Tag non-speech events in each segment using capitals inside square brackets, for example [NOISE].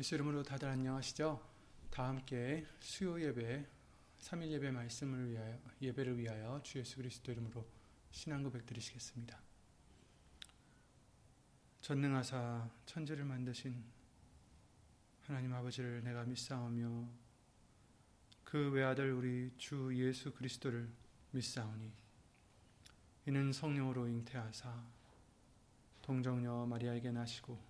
예수 이름으로 다들 안녕하시죠? 다 함께 수요 예배, 3일 예배 말씀을 위하여 예배를 위하여 주 예수 그리스도 이름으로 신앙 고백 드리시겠습니다. 전능하사 천지를 만드신 하나님 아버지를 내가 믿사오며 그 외아들 우리 주 예수 그리스도를 믿사오니 이는 성령으로 잉태하사 동정녀 마리아에게 나시고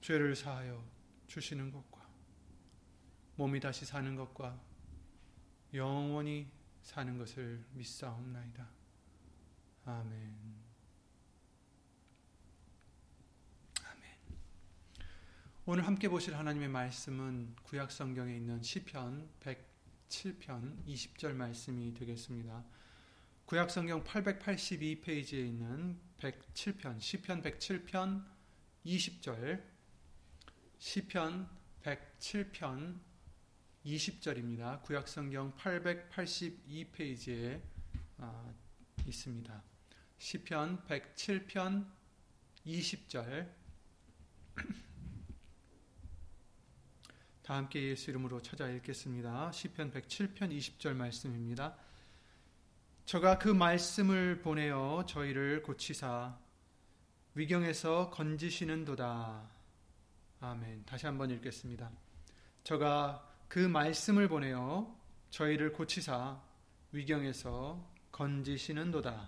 죄를 사하여 주시는 것과 몸이 다시 사는 것과 영원히 사는 것을 믿사옵나이다. 아멘. 아멘. 오늘 함께 보실 하나님의 말씀은 구약 성경에 있는 시편 107편 20절 말씀이 되겠습니다. 구약 성경 882페이지에 있는 107편 시편 107편 20절 시편 107편 20절입니다. 구약성경 882페이지에 아, 있습니다. 시편 107편 20절 [CLEARS THROAT] 다 함께 예수 이름으로 찾아 읽겠습니다. 시편 107편 20절 말씀입니다. 저가 그 말씀을 보내어 저희를 고치사 위경에서 건지시는도다. 아멘. 다시 한번 읽겠습니다. 저가 그 말씀을 보내어 저희를 고치사 위경에서 건지시는도다.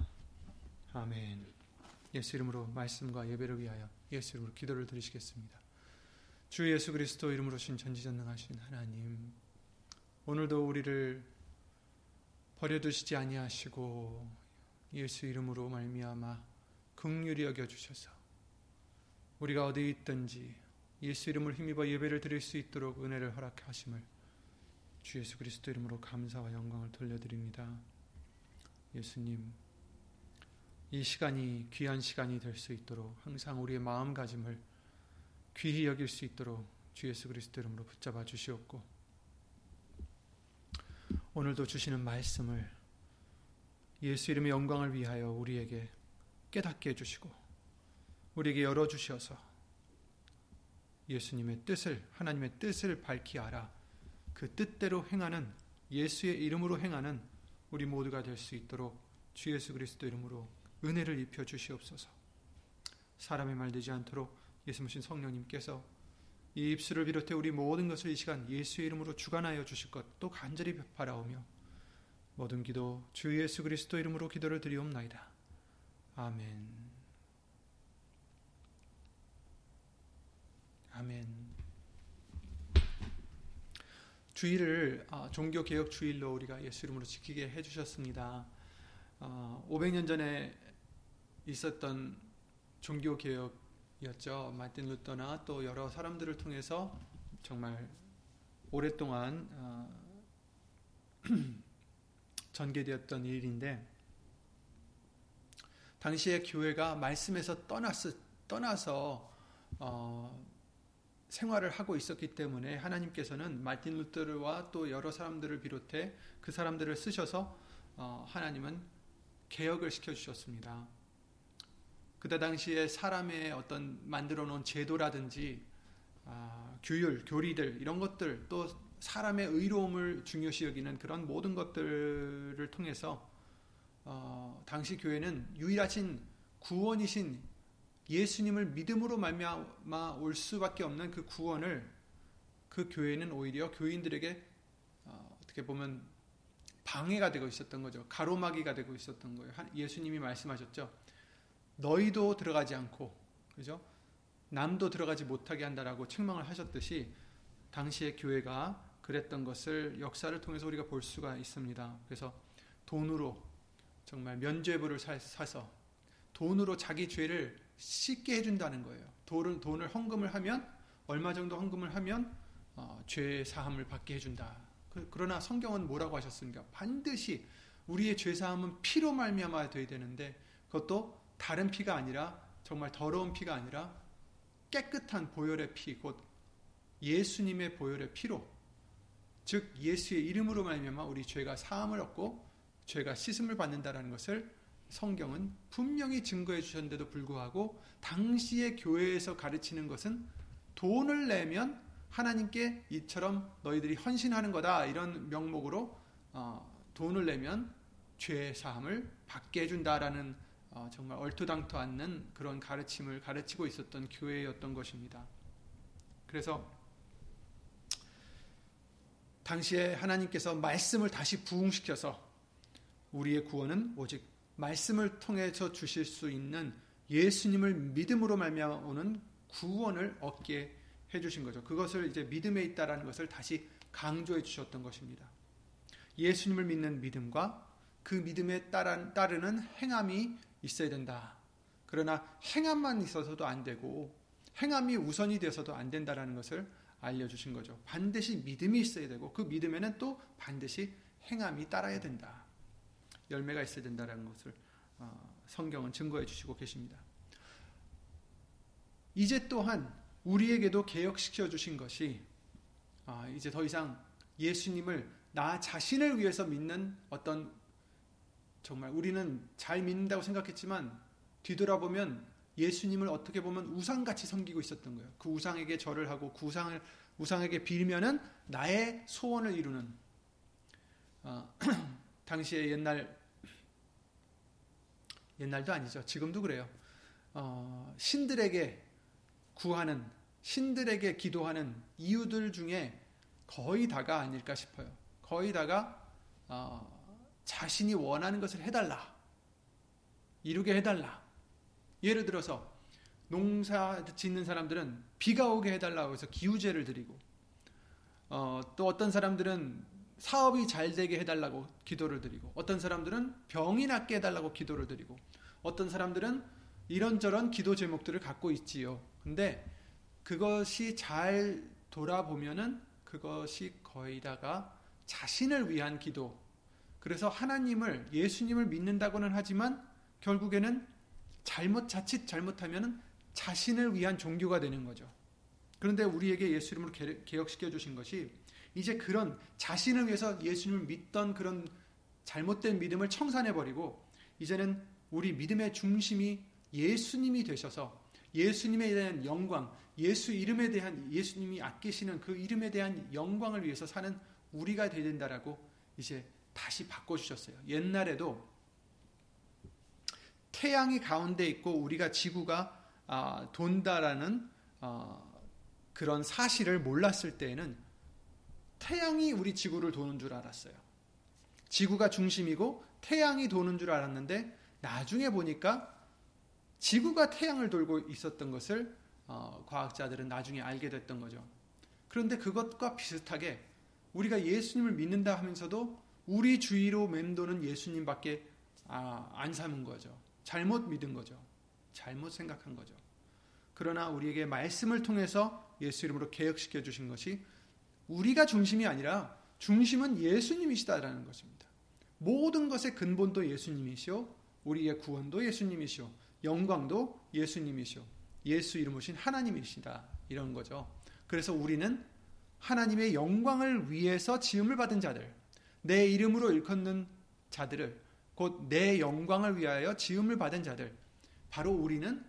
아멘. 예수 이름으로 말씀과 예배를 위하여 예수 이름으로 기도를 드리시겠습니다. 주 예수 그리스도 이름으로 신 전지전능하신 하나님, 오늘도 우리를 버려두시지 아니하시고 예수 이름으로 말미암아 긍휼히 여겨 주셔서 우리가 어디 있든지 예수 이름을 힘입어 예배를 드릴 수 있도록 은혜를 허락하심을 주 예수 그리스도 이름으로 감사와 영광을 돌려드립니다. 예수님, 이 시간이 귀한 시간이 될 수 있도록 항상 우리의 마음가짐을 귀히 여길 수 있도록 주 예수 그리스도 이름으로 붙잡아 주시옵고 오늘도 주시는 말씀을 예수 이름의 영광을 위하여 우리에게 깨닫게 해주시고 우리에게 열어주셔서 예수님의 뜻을 하나님의 뜻을 밝히 알아 그 뜻대로 행하는 예수의 이름으로 행하는 우리 모두가 될 수 있도록 주 예수 그리스도 이름으로 은혜를 입혀 주시옵소서. 사람의 말 되지 않도록 예수님신 성령님께서 이 입술을 비롯해 우리 모든 것을 이 시간 예수의 이름으로 주관하여 주실 것 또 간절히 바라오며 모든 기도 주 예수 그리스도 이름으로 기도를 드리옵나이다. 아멘. 아멘. 주일을 어, 종교 개혁 주일로 우리가 예수 이름으로 지키게 해주셨습니다. 어, 500년 전에 있었던 종교 개혁이었죠. 마틴 루터나 또 여러 사람들을 통해서 정말 오랫동안 어, [CLEARS THROAT] 전개되었던 일인데 당시에 교회가 말씀에서 떠났 떠나서 어, 생활을 하고 있었기 때문에 하나님께서는 마틴 루터와 또 여러 사람들을 비롯해 그 사람들을 쓰셔서 어, 하나님은 개혁을 시켜 주셨습니다. 그때 당시에 사람의 어떤 만들어 놓은 제도라든지 아, 규율, 교리들 이런 것들 또 사람의 의로움을 중요시 여기는 그런 모든 것들을 통해서 어, 당시 교회는 유일하신 구원이신 예수님을 믿음으로 말미암아 올 수밖에 없는 그 구원을 그 교회는 오히려 교인들에게 어, 떻게 보면 방해가 되고 있었던 거죠. 가로막이가 되고 있었던 거예요. 예수님이 말씀하셨죠. 너희도 들어가지 않고 그죠? 남도 들어가지 못하게 한다라고 책망을 하셨듯이 당시의 교회가 그랬던 것을 역사를 통해서 우리가 볼 수가 있습니다. 그래서 돈으로 정말 면죄부를 사서 돈으로 자기 죄를 씻게 해준다는 거예요. 돈을, 돈을 헌금을 하면 얼마 정도 헌금을 하면 어, 죄 사함을 받게 해준다. 그, 그러나 성경은 뭐라고 하셨습니까? 반드시 우리의 죄 사함은 피로 말미암아 돼야 되는데 그것도 다른 피가 아니라 정말 더러운 피가 아니라 깨끗한 보혈의 피, 곧 예수님의 보혈의 피로, 즉 예수의 이름으로 말미암아 우리 죄가 사함을 얻고 죄가 씻음을 받는다라는 것을 성경은 분명히 증거해 주셨는데도 불구하고 당시의 교회에서 가르치는 것은 돈을 내면 하나님께 이처럼 너희들이 헌신하는 거다 이런 명목으로 어, 돈을 내면 죄 사함을 받게 해준다라는 어, 정말 얼토당토 않는 그런 가르침을 가르치고 있었던 교회였던 것입니다. 그래서 당시에 하나님께서 말씀을 다시 부흥시켜서 우리의 구원은 오직 말씀을 통해서 주실 수 있는 예수님을 믿음으로 말미암아 는 구원을 얻게 해 주신 거죠. 그것을 이제 믿음에 있다라는 것을 다시 강조해 주셨던 것입니다. 예수님을 믿는 믿음과 그 믿음에 따르는 행함이 있어야 된다. 그러나 행함만 있어서도 안 되고 행함이 우선이 되어서도 안 된다라는 것을 알려주신 거죠. 반드시 믿음이 있어야 되고 그 믿음에는 또 반드시 행함이 따라야 된다. 열매가 있어야 된다는 것을 어, 성경은 증거해 주시고 계십니다. 이제 또한 우리에게도 개혁시켜 주신 것이 아, 이제 더 이상 예수님을 나 자신을 위해서 믿는 어떤 정말 우리는 잘 믿는다고 생각했지만 뒤돌아보면 예수님을 어떻게 보면 우상같이 섬기고 있었던 거예요. 그 우상에게 절을 하고 그 우상을 우상에게 빌면은 나의 소원을 이루는 어, [CLEARS THROAT] 당시에 옛날 옛날도 아니죠. 지금도 그래요. 어, 신들에게 구하는 신들에게 기도하는 이유들 중에 거의 다가 아닐까 싶어요. 거의 다가 어, 자신이 원하는 것을 해달라. 이루게 해달라. 예를 들어서 농사 짓는 사람들은 비가 오게 해달라고 해서 기우제를 드리고 어, 또 어떤 사람들은 사업이 잘 되게 해달라고 기도를 드리고 어떤 사람들은 병이 낫게 해달라고 기도를 드리고 어떤 사람들은 이런저런 기도 제목들을 갖고 있지요. 근데 그것이 잘 돌아보면은 그것이 거의 다가 자신을 위한 기도, 그래서 하나님을 예수님을 믿는다고는 하지만 결국에는 잘못 자칫 잘못하면 자신을 위한 종교가 되는 거죠. 그런데 우리에게 예수 이름으로 개혁시켜 주신 것이 이제 그런 자신을 위해서 예수님을 믿던 그런 잘못된 믿음을 청산해 버리고 이제는 우리 믿음의 중심이 예수님이 되셔서 예수님에 대한 영광, 예수 이름에 대한 예수님이 아끼시는 그 이름에 대한 영광을 위해서 사는 우리가 되야 된다라고 이제 다시 바꿔주셨어요. 옛날에도 태양이 가운데 있고 우리가 지구가 아, 돈다라는 어, 그런 사실을 몰랐을 때에는 태양이 우리 지구를 도는 줄 알았어요. 지구가 중심이고 태양이 도는 줄 알았는데 나중에 보니까 지구가 태양을 돌고 있었던 것을 어, 과학자들은 나중에 알게 됐던 거죠. 그런데 그것과 비슷하게 우리가 예수님을 믿는다 하면서도 우리 주위로 맴도는 예수님밖에 아, 안 삼은 거죠. 잘못 믿은 거죠. 잘못 생각한 거죠. 그러나 우리에게 말씀을 통해서 예수 이름으로 개혁시켜 주신 것이 우리가 중심이 아니라 중심은 예수님이시다라는 것입니다. 모든 것의 근본도 예수님이시오. 우리의 구원도 예수님이시오. 영광도 예수님이시오. 예수 이름 오신 하나님이시다. 이런 거죠. 그래서 우리는 하나님의 영광을 위해서 지음을 받은 자들, 내 이름으로 일컫는 자들을 곧 내 영광을 위하여 지음을 받은 자들 바로 우리는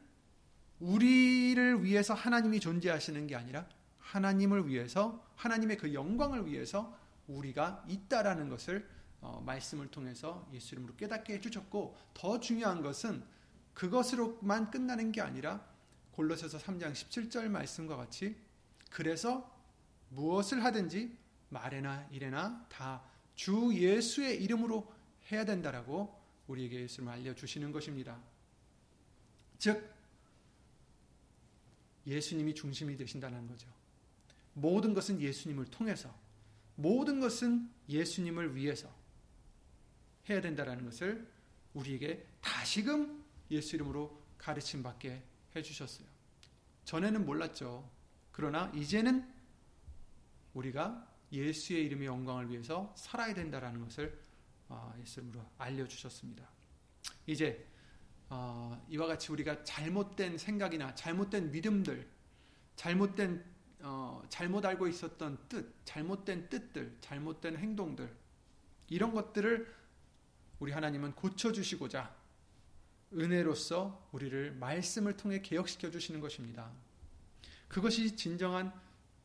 우리를 위해서 하나님이 존재하시는 게 아니라 하나님을 위해서 하나님의 그 영광을 위해서 우리가 있다라는 것을 어, 말씀을 통해서 예수 이름으로 깨닫게 해주셨고 더 중요한 것은 그것으로만 끝나는 게 아니라 골로새서 3장 17절 말씀과 같이 그래서 무엇을 하든지 말에나 일에나 다 주 예수의 이름으로 해야 된다라고 우리에게 예수를 알려주시는 것입니다. 즉, 예수님이 중심이 되신다는 거죠. 모든 것은 예수님을 통해서, 모든 것은 예수님을 위해서 해야 된다는 것을 우리에게 다시금 예수 이름으로 가르침 받게 해 주셨어요. 전에는 몰랐죠. 그러나 이제는 우리가 예수의 이름의 영광을 위해서 살아야 된다라는 것을 어, 예수님으로 알려 주셨습니다. 이제 어, 이와 같이 우리가 잘못된 생각이나 잘못된 믿음들, 잘못된 어, 잘못 알고 있었던 뜻, 잘못된 뜻들, 잘못된 행동들 이런 것들을 우리 하나님은 고쳐주시고자 은혜로서 우리를 말씀을 통해 개혁시켜 주시는 것입니다. 그것이 진정한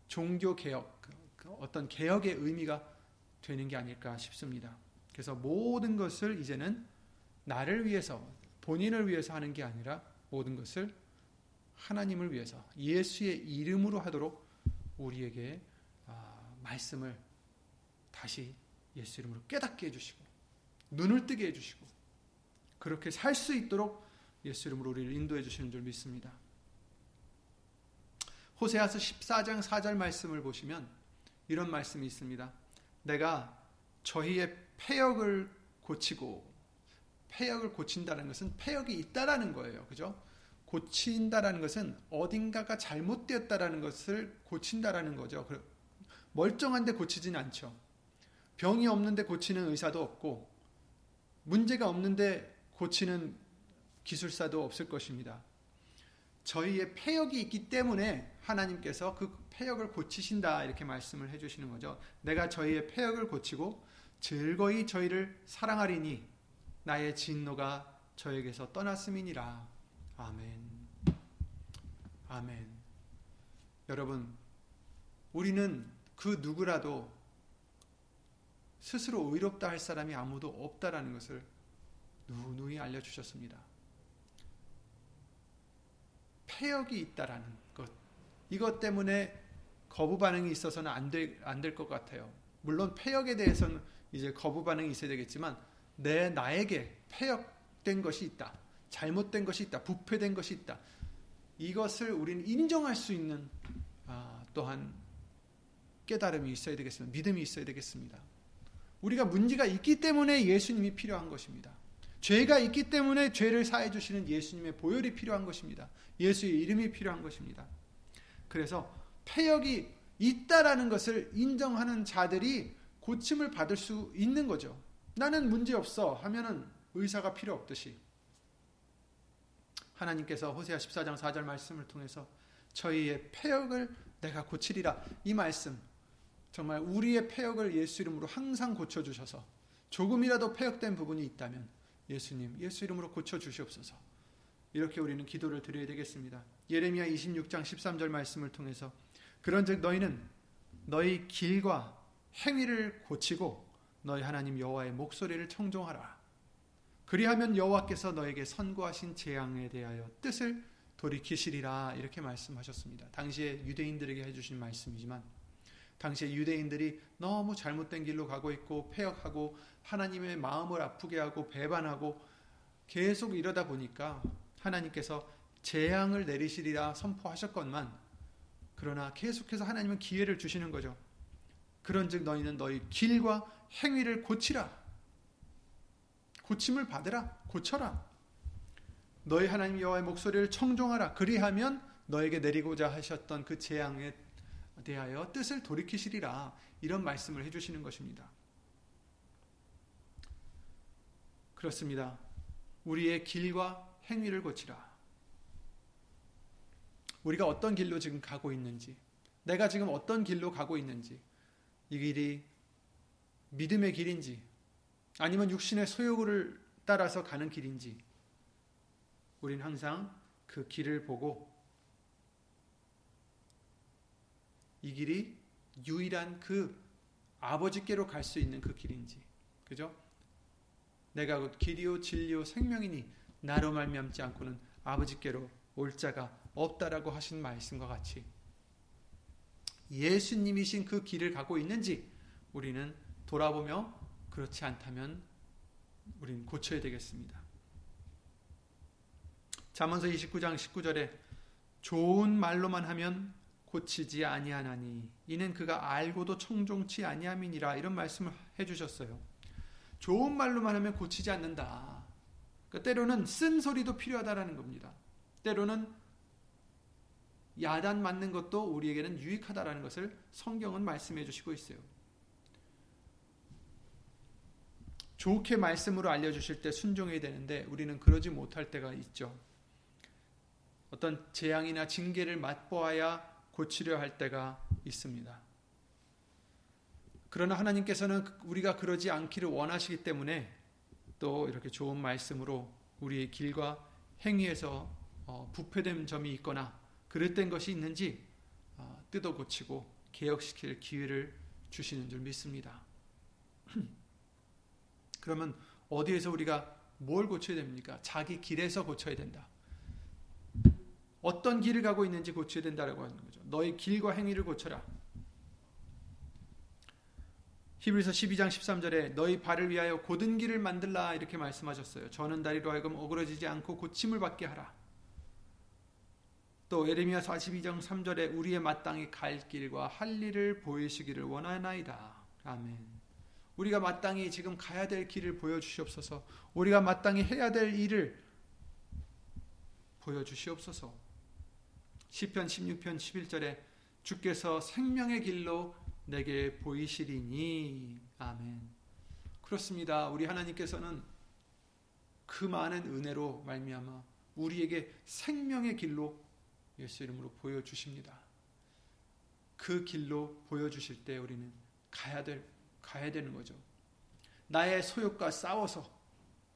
종교 개혁, 그, 그 어떤 개혁의 의미가 되는 게 아닐까 싶습니다. 그래서 모든 것을 이제는 나를 위해서, 본인을 위해서 하는 게 아니라 모든 것을 하나님을 위해서 예수의 이름으로 하도록 우리에게 아, 말씀을 다시 예수 이름으로 깨닫게 해주시고 눈을 뜨게 해주시고 그렇게 살 수 있도록 예수 이름으로 우리를 인도해 주시는 줄 믿습니다. 호세아서 14장 4절 말씀을 보시면 이런 말씀이 있습니다. 내가 저희의 폐역을 고치고 폐역을 고친다는 것은 폐역이 있다라는 거예요. 그죠? 고친다라는 것은 어딘가가 잘못되었다라는 것을 고친다라는 거죠. 멀쩡한데 고치진 않죠. 병이 없는데 고치는 의사도 없고 문제가 없는데 고치는 기술사도 없을 것입니다. 저희의 폐역이 있기 때문에 하나님께서 그 폐역을 고치신다 이렇게 말씀을 해주시는 거죠. 내가 저희의 폐역을 고치고 즐거이 저희를 사랑하리니 나의 진노가 저에게서 떠났음이니라. 아멘. 아멘. 여러분, 우리는 그 누구라도 스스로 의롭다 할 사람이 아무도 없다라는 것을 누누이 알려주셨습니다. 폐역이 있다라는 것. 이것 때문에 거부 반응이 있어서는 안 될, 안 같아요. 물론 폐역에 대해서는 이제 거부 반응이 있어야 되겠지만, 내, 나에게 폐역된 것이 있다. 잘못된 것이 있다. 부패된 것이 있다. 이것을 우리는 인정할 수 있는, 아, 또한 깨달음이 있어야 되겠습니다. 믿음이 있어야 되겠습니다. 우리가 문제가 있기 때문에 예수님이 필요한 것입니다. 죄가 있기 때문에 죄를 사해 주시는 예수님의 보혈이 필요한 것입니다. 예수의 이름이 필요한 것입니다. 그래서 폐역이 있다라는 것을 인정하는 자들이 고침을 받을 수 있는 거죠. 나는 문제 없어 하면은 의사가 필요 없듯이 하나님께서 호세아 14장 4절 말씀을 통해서 저희의 폐역을 내가 고치리라 이 말씀 정말 우리의 폐역을 예수 이름으로 항상 고쳐 주셔서 조금이라도 폐역된 부분이 있다면 예수님, 예수 이름으로 고쳐 주시옵소서. 이렇게 우리는 기도를 드려야 되겠습니다. 예레미야 26장 13절 말씀을 통해서 그런즉 너희는 너희 길과 행위를 고치고 너희 하나님 여호와의 목소리를 청종하라. 그리하면 여호와께서 너에게 선고하신 재앙에 대하여 뜻을 돌이키시리라 이렇게 말씀하셨습니다. 당시에 유대인들에게 해주신 말씀이지만 당시에 유대인들이 너무 잘못된 길로 가고 있고 폐역하고 하나님의 마음을 아프게 하고 배반하고 계속 이러다 보니까 하나님께서 재앙을 내리시리라 선포하셨건만 그러나 계속해서 하나님은 기회를 주시는 거죠. 그런즉 너희는 너희 길과 행위를 고치라. 고침을 받으라. 고쳐라. 너희 하나님 여호와의 목소리를 청종하라. 그리하면 너에게 내리고자 하셨던 그 재앙에 대하여 뜻을 돌이키시리라 이런 말씀을 해주시는 것입니다. 그렇습니다. 우리의 길과 행위를 고치라. 우리가 어떤 길로 지금 가고 있는지, 내가 지금 어떤 길로 가고 있는지, 이 길이 믿음의 길인지, 아니면 육신의 소욕을 따라서 가는 길인지, 우린 항상 그 길을 보고 이 길이 유일한 그 아버지께로 갈 수 있는 그 길인지. 그죠? 내가 곧 길이요 진리요 생명이니 나로 말미암지 않고는 아버지께로 올 자가 없다라고 하신 말씀과 같이 예수님이신 그 길을 가고 있는지 우리는 돌아보며 그렇지 않다면 우리는 고쳐야 되겠습니다. 잠언서 29장 19절에 좋은 말로만 하면 고치지 아니하나니 이는 그가 알고도 청종치 아니함이니라 이런 말씀을 해 주셨어요. 좋은 말로만 하면 고치지 않는다. 그러니까 때로는 쓴 소리도 필요하다라는 겁니다. 때로는 야단 맞는 것도 우리에게는 유익하다라는 것을 성경은 말씀해 주시고 있어요. 좋게 말씀으로 알려주실 때 순종해야 되는데 우리는 그러지 못할 때가 있죠. 어떤 재앙이나 징계를 맛보아야 고치려 할 때가 있습니다. 그러나 하나님께서는 우리가 그러지 않기를 원하시기 때문에 또 이렇게 좋은 말씀으로 우리의 길과 행위에서 어, 부패된 점이 있거나 그릇된 것이 있는지 어, 뜯어 고치고 개혁시킬 기회를 주시는 줄 믿습니다. [CLEARS THROAT] 그러면 어디에서 우리가 뭘 고쳐야 됩니까? 자기 길에서 고쳐야 된다. 어떤 길을 가고 있는지 고쳐야 된다라고 하는 거죠. 너의 길과 행위를 고쳐라. 히브리서 12장 13절에 너희 발을 위하여 고든 길을 만들라 이렇게 말씀하셨어요. 저는 다리로 하여금 어그러지지 않고 고침을 받게 하라. 또 에레미야 42장 3절에 우리의 마땅히 갈 길과 할 일을 보이시기를 원하나이다. 아멘. 우리가 마땅히 지금 가야 될 길을 보여주시옵소서. 우리가 마땅히 해야 될 일을 보여주시옵소서. 시편 16편 11절에 주께서 생명의 길로 내게 보이시리니 아멘. 그렇습니다. 우리 하나님께서는 그 많은 은혜로 말미암아 우리에게 생명의 길로 예수 이름으로 보여 주십니다. 그 길로 보여 주실 때 우리는 가야 될 가야 되는 거죠. 나의 소욕과 싸워서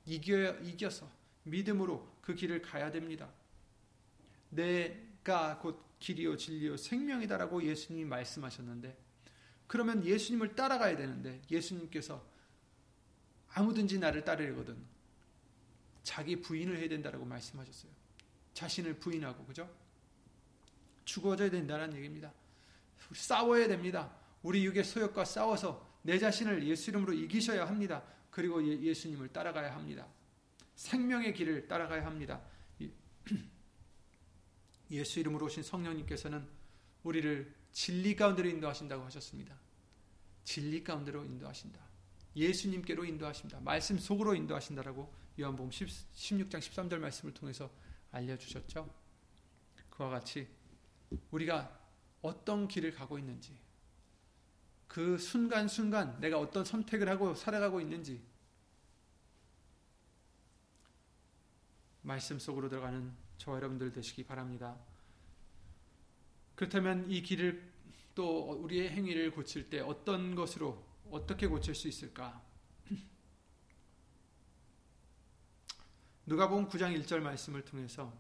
이겨, 이겨서 믿음으로 그 길을 가야 됩니다. 내가 곧 길이요 진리요 생명이다라고 예수님이 말씀하셨는데 그러면 예수님을 따라가야 되는데 예수님께서 아무든지 나를 따르거든 자기 부인을 해야 된다라고 말씀하셨어요. 자신을 부인하고 그죠? 죽어져야 된다는 얘기입니다. 싸워야 됩니다. 우리 육의 소욕과 싸워서 내 자신을 예수 이름으로 이기셔야 합니다. 그리고 예, 예수님을 따라가야 합니다. 생명의 길을 따라가야 합니다. [CLEARS THROAT] 예수 이름으로 오신 성령님께서는 우리를 진리 가운데로 인도하신다고 하셨습니다. 진리 가운데로 인도하신다. 예수님께로 인도하신다. 말씀 속으로 인도하신다라고 요한복음 16장 13절 말씀을 통해서 알려주셨죠. 그와 같이 우리가 어떤 길을 가고 있는지 그 순간순간 내가 어떤 선택을 하고 살아가고 있는지 말씀 속으로 들어가는 저와 여러분들 되시기 바랍니다. 그렇다면 이 길을 또 우리의 행위를 고칠 때 어떤 것으로 어떻게 고칠 수 있을까? [CLEARS THROAT] 누가복음 9장 1절 말씀을 통해서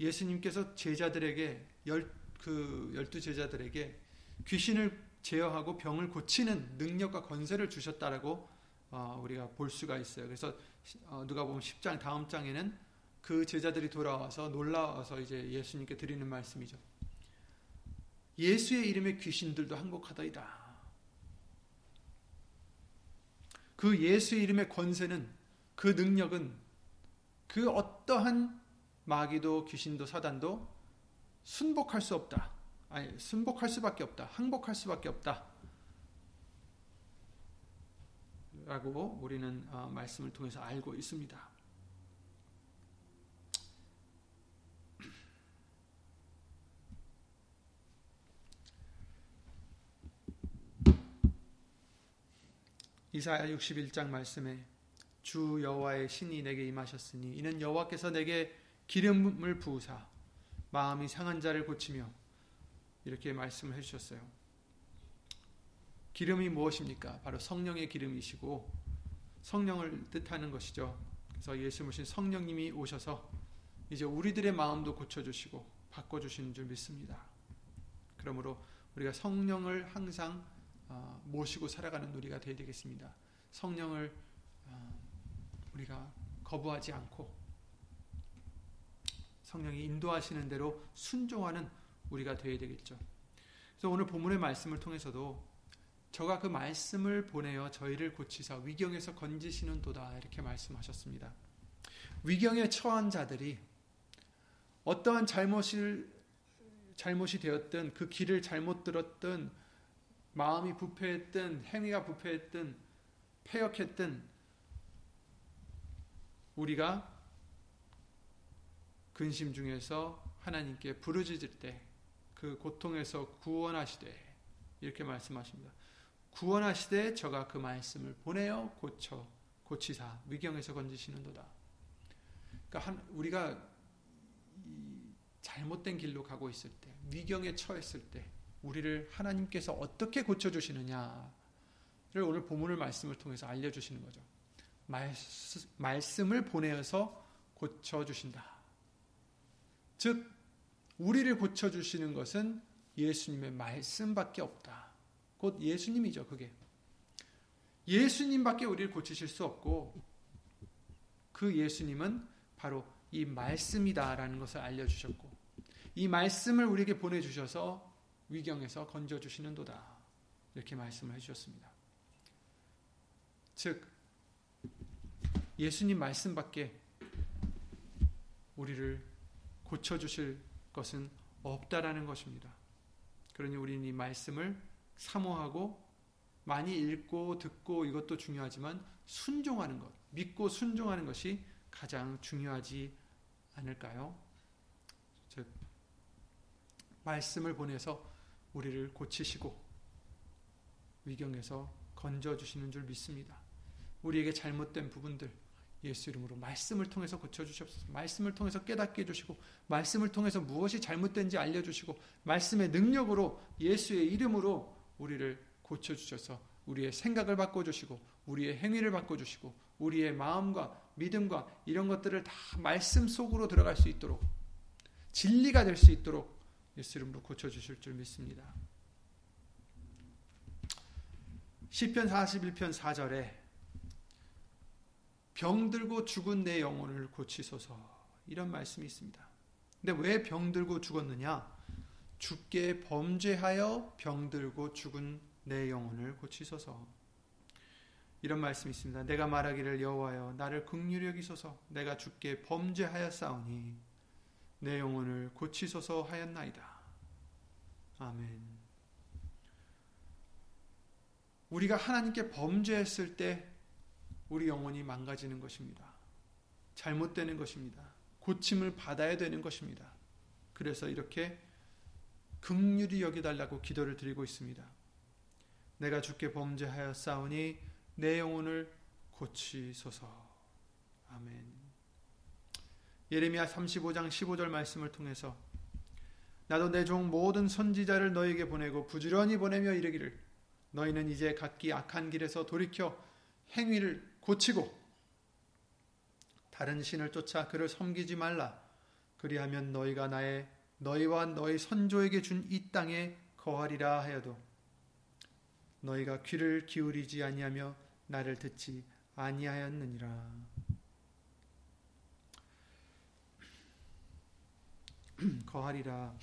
예수님께서 제자들에게 열, 그 열두 제자들에게 귀신을 제어하고 병을 고치는 능력과 권세를 주셨다라고 어, 우리가 볼 수가 있어요. 그래서 어, 누가 보면 10장 다음 장에는 그 제자들이 돌아와서 놀라워서 이제 예수님께 드리는 말씀이죠. 예수의 이름의 귀신들도 항복하더이다. 그 예수의 이름의 권세는 그 능력은 그 어떠한 마귀도 귀신도 사단도 순복할 수 없다. 아니, 순복할 수밖에 없다. 항복할 수밖에 없다. 라고 우리는 어, 말씀을 통해서 알고 있습니다. 이사야 61장 말씀에 주 여호와의 신이 내게 임하셨으니 이는 여호와께서 내게 기름을 부으사 마음이 상한 자를 고치며 이렇게 말씀을 해주셨어요. 기름이 무엇입니까? 바로 성령의 기름이시고 성령을 뜻하는 것이죠. 그래서 예수 모신 성령님이 오셔서 이제 우리들의 마음도 고쳐주시고 바꿔주시는 줄 믿습니다. 그러므로 우리가 성령을 항상 어, 모시고 살아가는 우리가 되어야 되겠습니다. 성령을 어, 우리가 거부하지 않고 성령이 인도하시는 대로 순종하는 우리가 되어야 되겠죠. 그래서 오늘 본문의 말씀을 통해서도 저가 그 말씀을 보내어 저희를 고치사 위경에서 건지시는 도다 이렇게 말씀하셨습니다. 위경에 처한 자들이 어떠한 잘못을 잘못이 되었든 그 길을 잘못 들었든 마음이 부패했든 행위가 부패했든 폐역했든 우리가 근심 중에서 하나님께 부르짖을 때 그 고통에서 구원하시되 이렇게 말씀하십니다. 구원하시되 저가 그 말씀을 보내어 고쳐 고치사 위경에서 건지시는도다. 그러니까 우리가 잘못된 길로 가고 있을 때 위경에 처했을 때 우리를 하나님께서 어떻게 고쳐 주시느냐를 오늘 본문을 말씀을 통해서 알려 주시는 거죠. 말씀을 보내어서 고쳐 주신다. 즉 우리를 고쳐 주시는 것은 예수님의 말씀밖에 없다. 곧 예수님이죠, 그게. 예수님밖에 우리를 고치실 수 없고 그 예수님은 바로 이 말씀이다라는 것을 알려 주셨고 이 말씀을 우리에게 보내 주셔서 위경에서 건져 주시는도다. 이렇게 말씀을 해 주셨습니다. 즉 예수님 말씀밖에 우리를 고쳐 주실 것은 없다라는 것입니다. 그러니 우리는 이 말씀을 사모하고 많이 읽고 듣고 이것도 중요하지만 순종하는 것, 믿고 순종하는 것이 가장 중요하지 않을까요? 즉 말씀을 보내서 우리를 고치시고 위경에서 건져 주시는 줄 믿습니다. 우리에게 잘못된 부분들 예수 이름으로 말씀을 통해서 고쳐주시옵소서. 말씀을 통해서 깨닫게 해주시고, 말씀을 통해서 무엇이 잘못된지 알려주시고, 말씀의 능력으로 예수의 이름으로 우리를 고쳐주셔서 우리의 생각을 바꿔주시고, 우리의 행위를 바꿔주시고, 우리의 마음과 믿음과 이런 것들을 다 말씀 속으로 들어갈 수 있도록, 진리가 될 수 있도록 예수 이름으로 고쳐주실 줄 믿습니다. 시편 41편 4절에 병들고 죽은 내 영혼을 고치소서 이런 말씀이 있습니다. 근데 왜 병들고 죽었느냐? 죽게 범죄하여 병들고 죽은 내 영혼을 고치소서. 이런 말씀이 있습니다. 내가 말하기를 여호와여 나를 극률히 여기소서 내가 죽게 범죄하였사오니 내 영혼을 고치소서 하였나이다. 아멘. 우리가 하나님께 범죄했을 때 우리 영혼이 망가지는 것입니다. 잘못되는 것입니다. 고침을 받아야 되는 것입니다. 그래서 이렇게 극률이 여기달라고 기도를 드리고 있습니다. 내가 주께 범죄하여 싸우니 내 영혼을 고치소서. 아멘. 예레미야 35장 15절 말씀을 통해서 나도 내 종 모든 선지자를 너에게 보내고 부지런히 보내며 이르기를 너희는 이제 각기 악한 길에서 돌이켜 행위를 고치고 다른 신을 쫓아 그를 섬기지 말라. 그리하면 너희가 나의 너희와 너희 선조에게 준 이 땅에 거하리라 하여도 너희가 귀를 기울이지 아니하며 나를 듣지 아니하였느니라. [CLEARS THROAT] 거하리라.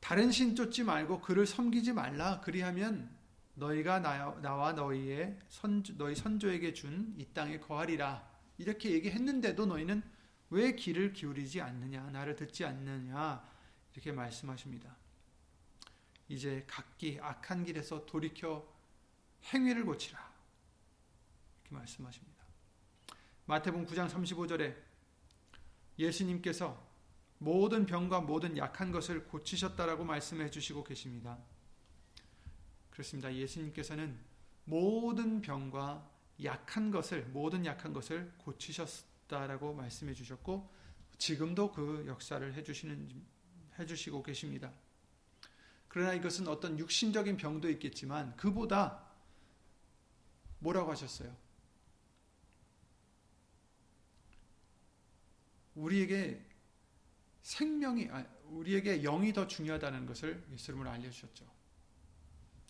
다른 신 쫓지 말고 그를 섬기지 말라. 그리하면 너희가 나와 너희의 선 너희 선조에게 준 이 땅에 거하리라 이렇게 얘기했는데도 너희는 왜 귀를 기울이지 않느냐 나를 듣지 않느냐 이렇게 말씀하십니다. 이제 각기 악한 길에서 돌이켜 행위를 고치라 이렇게 말씀하십니다. 마태복음 9장 35절에 예수님께서 모든 병과 모든 약한 것을 고치셨다라고 말씀해 주시고 계십니다. 그렇습니다. 예수님께서는 모든 병과 약한 것을 모든 약한 것을 고치셨다라고 말씀해 주셨고 지금도 그 역사를 해 주시는 해 주시고 계십니다. 그러나 이것은 어떤 육신적인 병도 있겠지만 그보다 뭐라고 하셨어요? 우리에게 생명이 아, 우리에게 영이 더 중요하다는 것을 예수님으로 알려 주셨죠.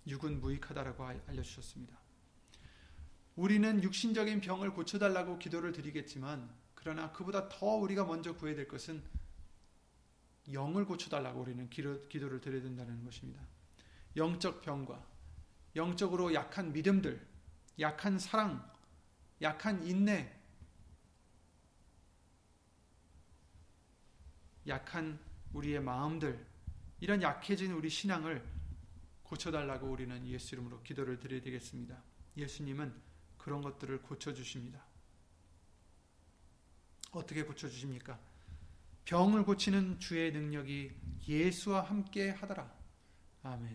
육은 무익하다라고 알려주셨습니다. 우리는 육신적인 병을 고쳐달라고 기도를 드리겠지만, 그러나 그보다 더 우리가 먼저 구해야 될 것은 영을 고쳐달라고 우리는 기도, 기도를 드려야 된다는 것입니다. 영적 병과 영적으로 약한 믿음들, 약한 사랑, 약한 인내, 약한 우리의 마음들, 이런 약해진 우리 신앙을 고쳐달라고 우리는 예수 이름으로 기도를 드려야 되겠습니다. 예수님은 그런 것들을 고쳐주십니다. 어떻게 고쳐주십니까? 병을 고치는 주의 능력이 예수와 함께 하더라. 아멘.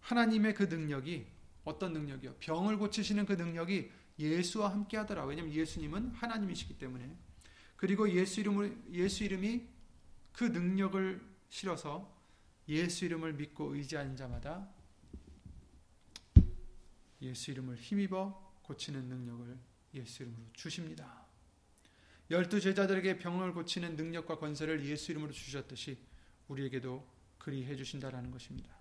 하나님의 그 능력이 어떤 능력이요? 병을 고치시는 그 능력이 예수와 함께 하더라. 왜냐하면 예수님은 하나님이시기 때문에. 그리고 예수 이름을 예수 이름이 그 능력을 실어서 예수 이름을 믿고 의지하는 자마다 예수 이름을 힘입어 고치는 능력을 예수 이름으로 주십니다. 열두 제자들에게 병을 고치는 능력과 권세를 예수 이름으로 주셨듯이 우리에게도 그리 해주신다라는 것입니다.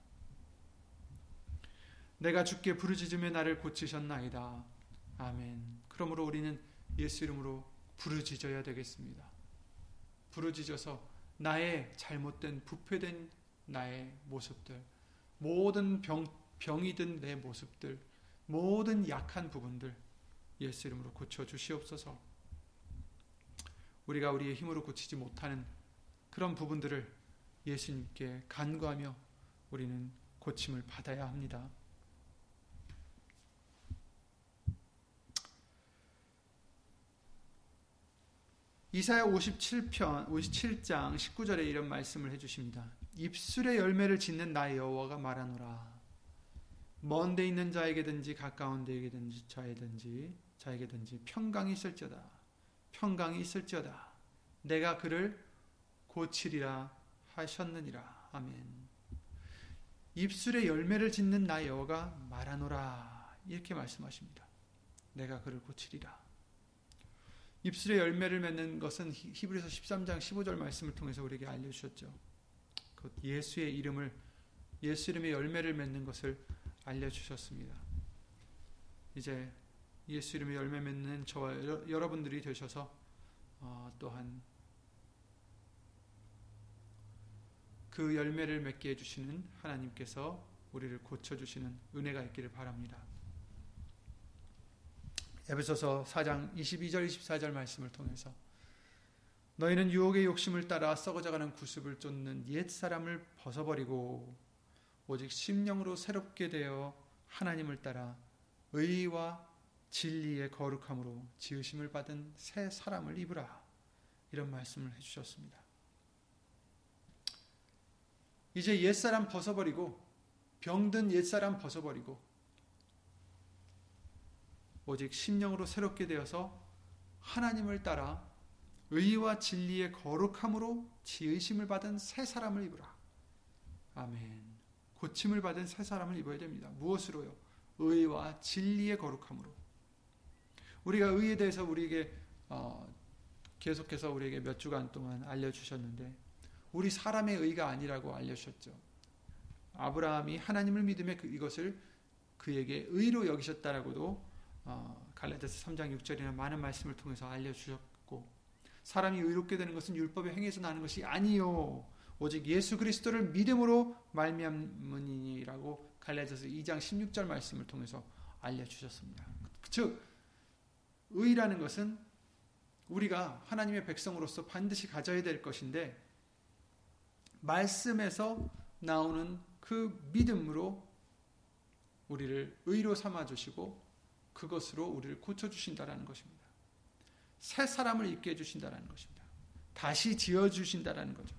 내가 주께 부르짖으며 나를 고치셨나이다. 아멘. 그러므로 우리는 예수 이름으로 부르짖어야 되겠습니다. 부르짖어서 나의 잘못된 부패된 나의 모습들, 모든 병, 병이든 내 모습들, 모든 약한 부분들 예수 이름으로 고쳐 주시옵소서. 우리가 우리의 힘으로 고치지 못하는 그런 부분들을 예수님께 간구하며 우리는 고침을 받아야 합니다. 이사야 57편 57장 19절에 이런 말씀을 해 주십니다. 입술의 열매를 짓는 나의 여호와가 말하노라. 먼데 있는 자에게든지 가까운 데에게든지 자에든지 자에게든지 평강이 있을지어다. 평강이 있을지어다. 내가 그를 고치리라 하셨느니라. 아멘. 입술의 열매를 짓는 나의 여호가 말하노라. 이렇게 말씀하십니다. 내가 그를 고치리라. 입술의 열매를 맺는 것은 히브리서 13장 15절 말씀을 통해서 우리에게 알려 주셨죠. 그 예수의 이름을 예수 이름의 열매를 맺는 것을 알려주셨습니다. 이제 예수 이름의 열매 맺는 저와 여러 분들이 되셔서 어, 또한 그 열매를 맺게 해주시는 하나님께서 우리를 고쳐주시는 은혜가 있기를 바랍니다. 에베소서 4장 22절 24절 말씀을 통해서 너희는 유혹의 욕심을 따라 썩어져가는 구습을 쫓는 옛 사람을 벗어버리고 오직 심령으로 새롭게 되어 하나님을 따라 의와 진리의 거룩함으로 지으심을 받은 새 사람을 입으라 이런 말씀을 해주셨습니다. 이제 옛사람 벗어버리고 병든 옛사람 벗어버리고 오직 심령으로 새롭게 되어서 하나님을 따라 의와 진리의 거룩함으로 지으심을 받은 새 사람을 입으라. 아멘. 고침을 받은 새 사람을 입어야 됩니다. 무엇으로요? 의와 진리의 거룩함으로. 우리가 의에 대해서 우리에게 어, 계속해서 우리에게 몇 주간 동안 알려주셨는데 우리 사람의 의가 아니라고 알려주셨죠. 아브라함이 하나님을 믿음에 그, 이것을 그에게 의로 여기셨다라고도 어, 갈라디아서 3장 6절이나 많은 말씀을 통해서 알려주셨고 사람이 의롭게 되는 것은 율법의 행에서 나는 것이 아니요 오직 예수 그리스도를 믿음으로 말미암으니라고 갈라디아서 2장 16절 말씀을 통해서 알려 주셨습니다. 즉 의라는 것은 우리가 하나님의 백성으로서 반드시 가져야 될 것인데 말씀에서 나오는 그 믿음으로 우리를 의로 삼아 주시고 그것으로 우리를 고쳐 주신다라는 것입니다. 새 사람을 입게 해 주신다라는 것입니다. 다시 지어 주신다라는 거죠.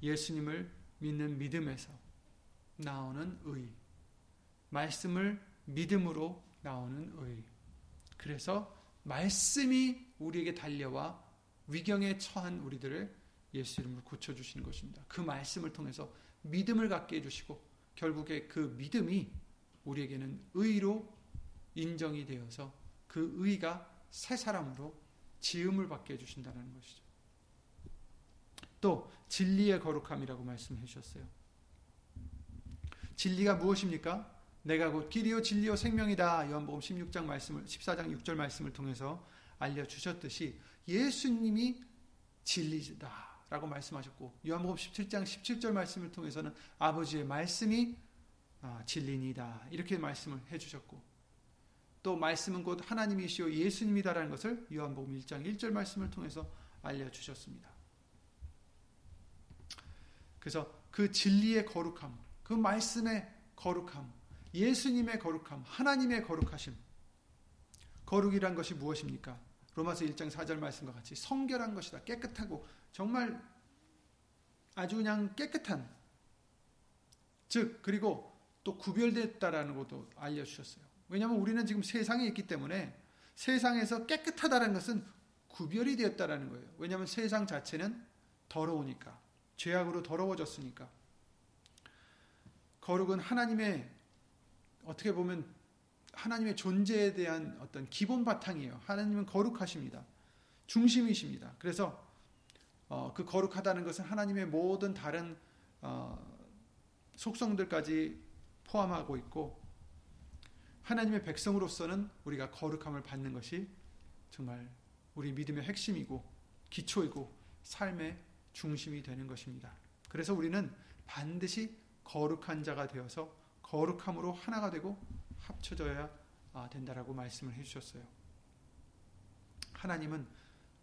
예수님을 믿는 믿음에서 나오는 의. 말씀을 믿음으로 나오는 의. 그래서 말씀이 우리에게 달려와 위경에 처한 우리들을 예수 이름으로 고쳐주시는 것입니다. 그 말씀을 통해서 믿음을 갖게 해주시고 결국에 그 믿음이 우리에게는 의로 인정이 되어서 그 의가 새 사람으로 지음을 받게 해주신다는 것이죠. 또 진리의 거룩함이라고 말씀해 주셨어요. 진리가 무엇입니까? 내가 곧 길이요 진리요 생명이다. 요한복음 16장 말씀을 14장 6절 말씀을 통해서 알려 주셨듯이 예수님이 진리다. 라고 말씀하셨고 요한복음 17장 17절 말씀을 통해서는 아버지의 말씀이 아, 진리니다. 이렇게 말씀을 해 주셨고 또 말씀은 곧 하나님이시요 예수님이다라는 것을 요한복음 1장 1절 말씀을 통해서 알려 주셨습니다. 그래서 그 진리의 거룩함, 그 말씀의 거룩함, 예수님의 거룩함, 하나님의 거룩하심. 거룩이란 것이 무엇입니까? 로마서 1장 4절 말씀과 같이 성결한 것이다. 깨끗하고 정말 아주 그냥 깨끗한 즉 그리고 또 구별됐다라는 것도 알려주셨어요. 왜냐하면 우리는 지금 세상에 있기 때문에 세상에서 깨끗하다는 것은 구별이 되었다라는 거예요. 왜냐하면 세상 자체는 더러우니까 죄악으로 더러워졌으니까 거룩은 하나님의 어떻게 보면 하나님의 존재에 대한 어떤 기본 바탕이에요. 하나님은 거룩하십니다. 중심이십니다. 그래서 어, 그 거룩하다는 것은 하나님의 모든 다른 어, 속성들까지 포함하고 있고 하나님의 백성으로서는 우리가 거룩함을 받는 것이 정말 우리 믿음의 핵심이고 기초이고 삶의 중심이 되는 것입니다. 그래서 우리는 반드시 거룩한 자가 되어서 거룩함으로 하나가 되고 합쳐져야 아, 된다라고 말씀을 해주셨어요. 하나님은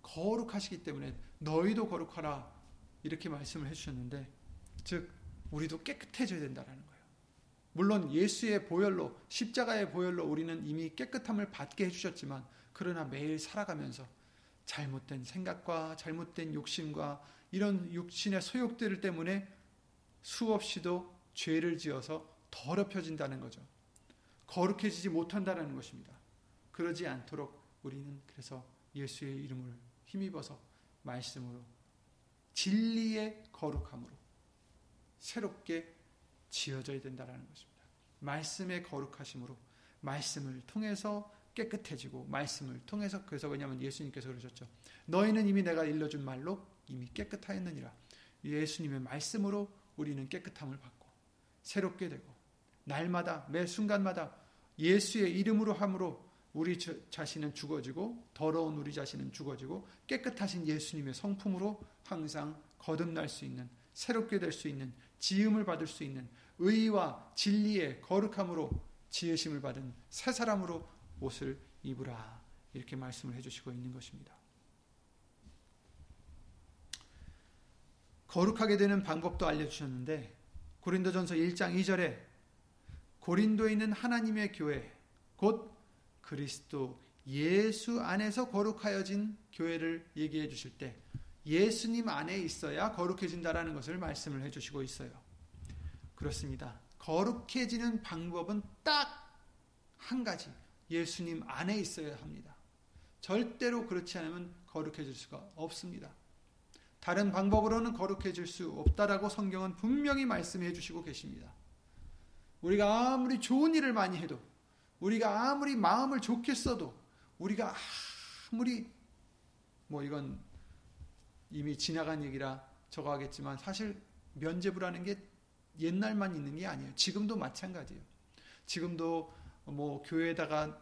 거룩하시기 때문에 너희도 거룩하라 이렇게 말씀을 해주셨는데 즉 우리도 깨끗해져야 된다라는 거예요. 물론 예수의 보혈로 십자가의 보혈로 우리는 이미 깨끗함을 받게 해주셨지만 그러나 매일 살아가면서 잘못된 생각과 잘못된 욕심과 이런 육신의 소욕들 때문에 수없이도 죄를 지어서 더럽혀진다는 거죠. 거룩해지지 못한다는 것입니다. 그러지 않도록 우리는 그래서 예수의 이름을 힘입어서 말씀으로 진리의 거룩함으로 새롭게 지어져야 된다는 것입니다. 말씀의 거룩하심으로 말씀을 통해서 깨끗해지고 말씀을 통해서 그래서 왜냐하면 예수님께서 그러셨죠. 너희는 이미 내가 일러준 말로 이미 깨끗하였느니라. 예수님의 말씀으로 우리는 깨끗함을 받고 새롭게 되고 날마다 매 순간마다 예수의 이름으로 함으로 우리 자신은 죽어지고 더러운 우리 자신은 죽어지고 깨끗하신 예수님의 성품으로 항상 거듭날 수 있는 새롭게 될 수 있는 지음을 받을 수 있는 의와 진리의 거룩함으로 지으심을 받은 새 사람으로 옷을 입으라 이렇게 말씀을 해주시고 있는 것입니다. 거룩하게 되는 방법도 알려주셨는데 고린도전서 1장 2절에 고린도에 있는 하나님의 교회 곧 그리스도 예수 안에서 거룩하여진 교회를 얘기해 주실 때 예수님 안에 있어야 거룩해진다라는 것을 말씀을 해 주시고 있어요. 그렇습니다. 거룩해지는 방법은 딱 한 가지. 예수님 안에 있어야 합니다. 절대로 그렇지 않으면 거룩해질 수가 없습니다. 다른 방법으로는 거룩해질 수 없다라고 성경은 분명히 말씀해 주시고 계십니다. 우리가 아무리 좋은 일을 많이 해도, 우리가 아무리 마음을 좋게 써도, 우리가 아무리, 뭐 이건 이미 지나간 얘기라 저거 하겠지만 사실 면제부라는 게 옛날만 있는 게 아니에요. 지금도 마찬가지예요. 지금도 뭐 교회에다가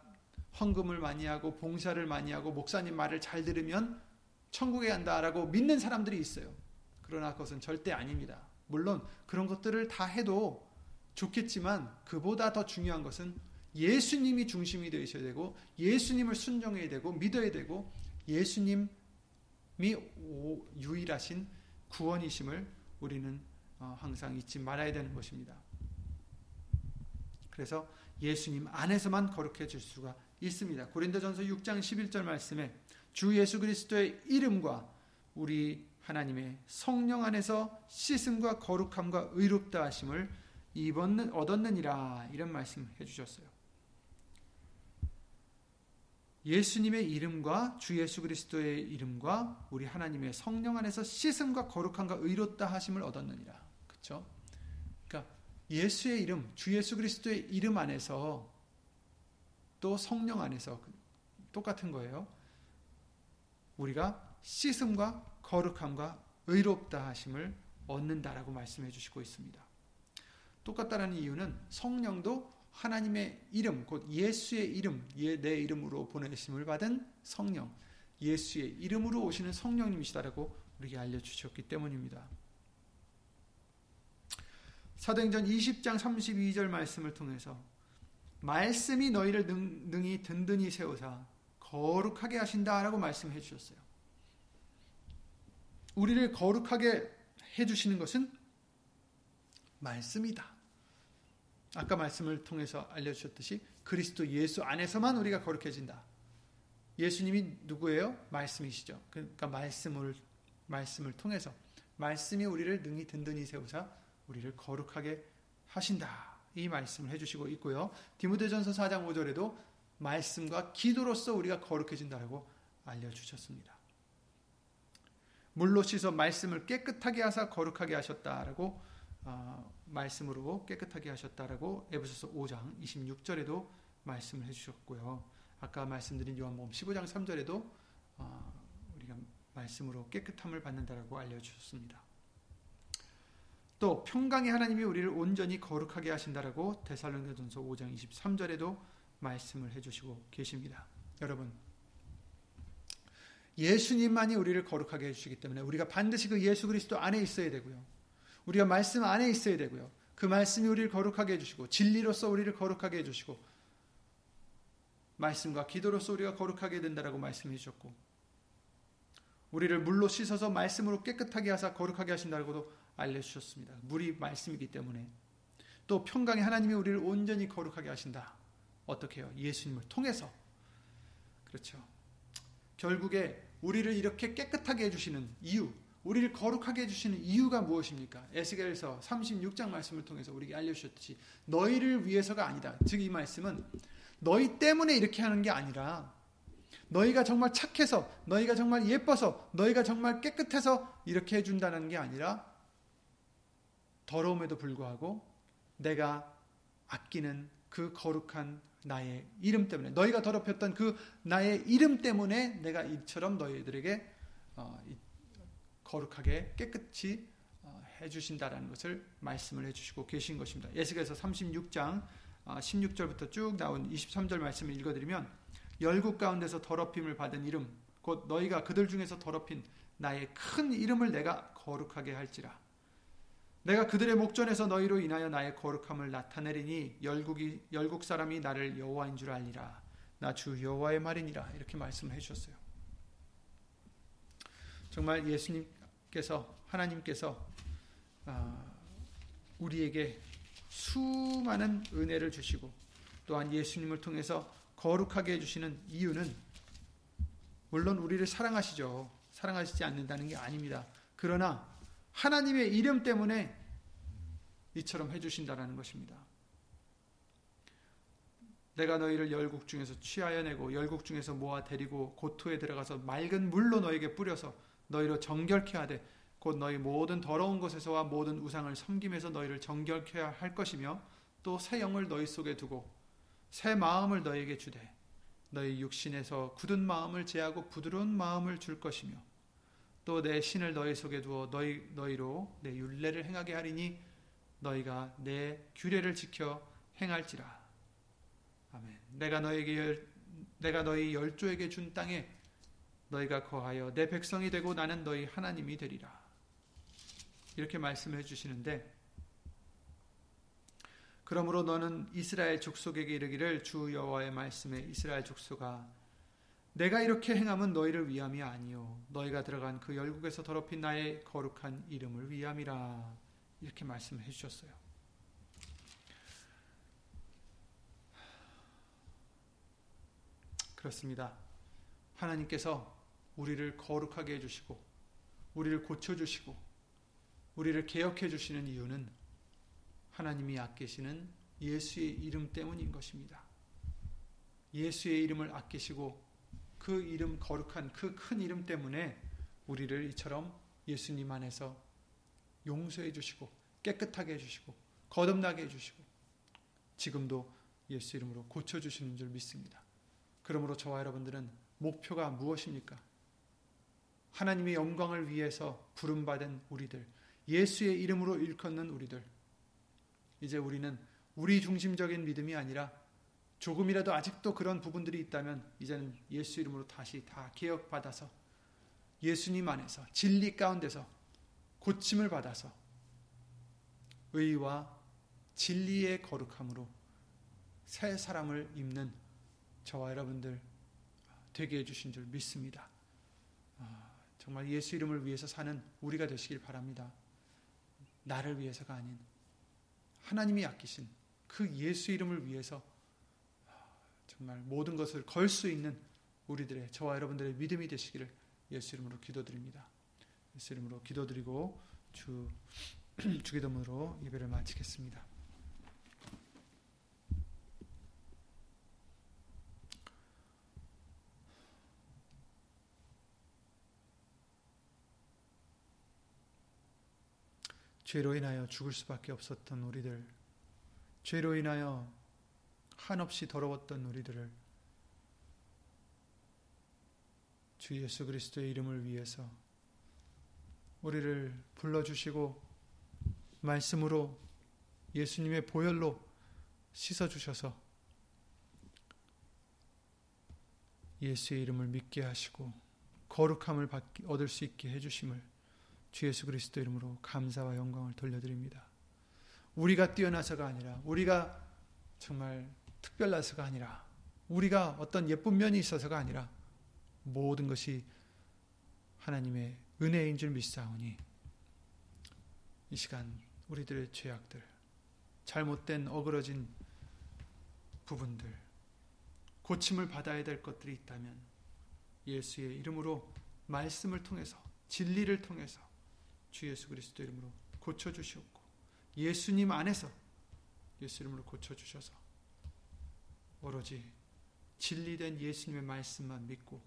헌금을 많이 하고 봉사를 많이 하고 목사님 말을 잘 들으면 천국에 간다라고 믿는 사람들이 있어요. 그러나 그것은 절대 아닙니다. 물론 그런 것들을 다 해도 좋겠지만 그보다 더 중요한 것은 예수님이 중심이 되셔야 되고 예수님을 순종해야 되고 믿어야 되고 예수님이 유일하신 구원이심을 우리는 어, 항상 잊지 말아야 되는 것입니다. 그래서 예수님 안에서만 거룩해질 수가 있습니다. 고린도전서 6장 11절 말씀에 주 예수 그리스도의 이름과 우리 하나님의 성령 안에서 씻음과 거룩함과 의롭다 하심을 입었는 얻었느니라 이런 말씀 해 주셨어요. 예수님의 이름과 주 예수 그리스도의 이름과 우리 하나님의 성령 안에서 씻음과 거룩함과 의롭다 하심을 얻었느니라. 그렇죠? 그러니까 예수의 이름, 주 예수 그리스도의 이름 안에서 또 성령 안에서 똑같은 거예요. 우리가 씻음과 거룩함과 의롭다 하심을 얻는다라고 말씀해 주시고 있습니다. 똑같다라는 이유는 성령도 하나님의 이름, 곧 예수의 이름, 내 이름으로 보내심을 받은 성령, 예수의 이름으로 오시는 성령님이시다라고 우리에게 알려주셨기 때문입니다. 사도행전 20장 32절 말씀을 통해서 말씀이 너희를 능, 능히 든든히 세우사 거룩하게 하신다라고 말씀해 주셨어요. 우리를 거룩하게 해 주시는 것은 말씀이다. 아까 말씀을 통해서 알려주셨듯이 그리스도 예수 안에서만 우리가 거룩해진다. 예수님이 누구예요? 말씀이시죠. 그러니까 말씀을 말씀을 통해서 말씀이 우리를 능히 든든히 세우사 우리를 거룩하게 하신다. 이 말씀을 해주시고 있고요. 디모데전서 4장 5절에도 말씀과 기도로서 우리가 거룩해진다라고 알려주셨습니다. 물로 씻어 말씀을 깨끗하게 하사 거룩하게 하셨다라고 어, 말씀으로 깨끗하게 하셨다라고 에베소서 5장 26절에도 말씀을 해주셨고요. 아까 말씀드린 요한복음 15장 3절에도 어, 우리가 말씀으로 깨끗함을 받는다라고 알려주셨습니다. 또 평강의 하나님이 우리를 온전히 거룩하게 하신다라고 데살로니가전서 5장 23절에도 말씀을 해주시고 계십니다. 여러분 예수님만이 우리를 거룩하게 해주시기 때문에 우리가 반드시 그 예수 그리스도 안에 있어야 되고요. 우리가 말씀 안에 있어야 되고요. 그 말씀이 우리를 거룩하게 해주시고 진리로서 우리를 거룩하게 해주시고 말씀과 기도로서 우리가 거룩하게 된다라고 말씀해 주셨고 우리를 물로 씻어서 말씀으로 깨끗하게 하사 거룩하게 하신다고도 알려주셨습니다. 물이 말씀이기 때문에 또 평강의 하나님이 우리를 온전히 거룩하게 하신다. 어떻게 해요? 예수님을 통해서 그렇죠. 결국에 우리를 이렇게 깨끗하게 해주시는 이유, 우리를 거룩하게 해주시는 이유가 무엇입니까? 에스겔서 36장 말씀을 통해서 우리에게 알려주셨듯이 너희를 위해서가 아니다. 즉 이 말씀은 너희 때문에 이렇게 하는 게 아니라 너희가 정말 착해서 너희가 정말 예뻐서 너희가 정말 깨끗해서 이렇게 해준다는 게 아니라 더러움에도 불구하고 내가 아끼는 그 거룩한 나의 이름 때문에 너희가 더럽혔던 그 나의 이름 때문에 내가 이처럼 너희들에게 어, 거룩하게 깨끗이 어, 해주신다라는 것을 말씀을 해주시고 계신 것입니다. 예수께서 36장 16절부터 어, 쭉 나온 23절 말씀을 읽어드리면 열국 가운데서 더럽힘을 받은 이름 곧 너희가 그들 중에서 더럽힌 나의 큰 이름을 내가 거룩하게 할지라 내가 그들의 목전에서 너희로 인하여 나의 거룩함을 나타내리니 열국이 열국 사람이 나를 여호와인 줄 알리라. 나 주 여호와의 말이니라. 이렇게 말씀해 주셨어요. 정말 예수님 께서 하나님께서 아, 우리에게 수많은 은혜를 주시고 또한 예수님을 통해서 거룩하게 해주시는 이유는 물론 우리를 사랑하시죠. 사랑하시지 않는다는 게 아닙니다. 그러나 하나님의 이름 때문에 이처럼 해주신다라는 것입니다. 내가 너희를 열국 중에서 취하여 내고 열국 중에서 모아 데리고 고토에 들어가서 맑은 물로 너에게 뿌려서 너희로 정결케 하되 곧 너희 모든 더러운 것에서와 모든 우상을 섬김에서 너희를 정결케 할 것이며 또 새 영을 너희 속에 두고 새 마음을 너희에게 주되 너희 육신에서 굳은 마음을 제하고 부드러운 마음을 줄 것이며 또 내 신을 너희 속에 두어 너희 너희로 내 율례를 행하게 하리니 너희가 내 규례를 지켜 행할지라. 아멘. 내가 너에게 내가 너희 열조에게 준 땅에 너희가 거하여 내 백성이 되고 나는 너희 하나님이 되리라. 이렇게 말씀해 주시는데 그러므로 너는 이스라엘 족속에게 이르기를 주 여호와의 말씀에 이스라엘 족속아 내가 이렇게 행함은 너희를 위함이 아니요 너희가 들어간 그 열국에서 더럽힌 나의 거룩한 이름을 위함이라 이렇게 말씀해 주셨어요. 그렇습니다. 하나님께서 우리를 거룩하게 해주시고 우리를 고쳐주시고 우리를 개혁해 주시는 이유는 하나님이 아끼시는 예수의 이름 때문인 것입니다. 예수의 이름을 아끼시고 그 이름 거룩한 그 큰 이름 때문에 우리를 이처럼 예수님 안에서 용서해 주시고 깨끗하게 해 주시고 거듭나게 해 주시고 지금도 예수 이름으로 고쳐 주시는 줄 믿습니다. 그러므로 저와 여러분들은 목표가 무엇입니까? 하나님의 영광을 위해서 부름받은 우리들, 예수의 이름으로 일컫는 우리들. 이제 우리는 우리 중심적인 믿음이 아니라 조금이라도 아직도 그런 부분들이 있다면 이제는 예수 이름으로 다시 다 개혁받아서 예수님 안에서 진리 가운데서 고침을 받아서 의와 진리의 거룩함으로 새 사람을 입는 저와 여러분들 되게 해주신 줄 믿습니다. 아, 정말 예수 이름을 위해서 사는 우리가 되시길 바랍니다. 나를 위해서가 아닌 하나님이 아끼신 그 예수 이름을 위해서 정말 모든 것을 걸 수 있는 우리들의 저와 여러분들의 믿음이 되시기를 예수 이름으로 기도드립니다. 예수 이름으로 기도드리고 주 [CLEARS THROAT] 주기도문으로 예배를 마치겠습니다. 죄로 인하여 죽을 수밖에 없었던 우리들, 죄로 인하여 한없이 더러웠던 우리들을 주 예수 그리스도의 이름을 위해서 우리를 불러주시고 말씀으로 예수님의 보혈로 씻어주셔서 예수의 이름을 믿게 하시고 거룩함을 얻을 수 있게 해주심을 주 예수 그리스도 이름으로 감사와 영광을 돌려드립니다. 우리가 뛰어나서가 아니라 우리가 정말 특별나서가 아니라 우리가 어떤 예쁜 면이 있어서가 아니라 모든 것이 하나님의 은혜인 줄 믿사오니 이 시간 우리들의 죄악들 잘못된 어그러진 부분들 고침을 받아야 될 것들이 있다면 예수의 이름으로 말씀을 통해서 진리를 통해서 주 예수 그리스도 이름으로 고쳐 주시옵고 예수님 안에서 예수 이름으로 고쳐 주셔서 오로지 진리된 예수님의 말씀만 믿고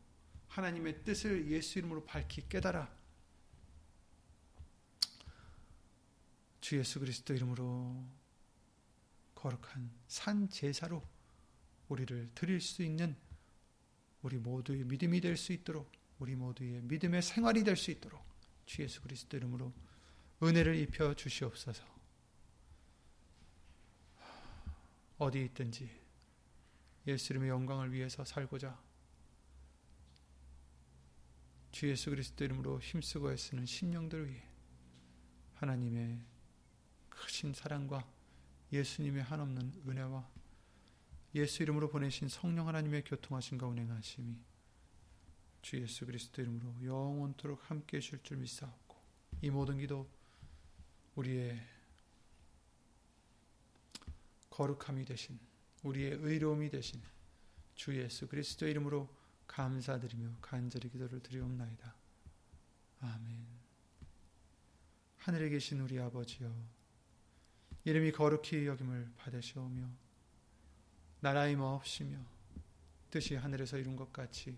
하나님의 뜻을 예수 이름으로 밝히 깨달아 주 예수 그리스도 이름으로 거룩한 산 제사로 우리를 드릴 수 있는 우리 모두의 믿음이 될 수 있도록 우리 모두의 믿음의 생활이 될 수 있도록 주 예수 그리스도 이름으로 은혜를 입혀 주시옵소서. 어디 있든지 예수 이름의 영광을 위해서 살고자 주 예수 그리스도 이름으로 힘쓰고 애쓰는 심령들을 위해 하나님의 크신 사랑과 예수님의 한없는 은혜와 예수 이름으로 보내신 성령 하나님의 교통하심과 운행하심이 주 예수 그리스도 이름으로 영원토록 함께 해줄 줄 믿사옵고 이 모든 기도 우리의 거룩함이 되신 우리의 의로움이 되신 주 예수 그리스도 이름으로 감사드리며 간절히 기도를 드리옵나이다. 아멘. 하늘에 계신 우리 아버지여 이름이 거룩히 여김을 받으시오며 나라의 마옵시며 뜻이 하늘에서 이룬 것 같이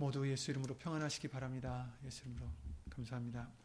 모두 예수 이름으로 평안하시기 바랍니다. 예수 이름으로 감사합니다.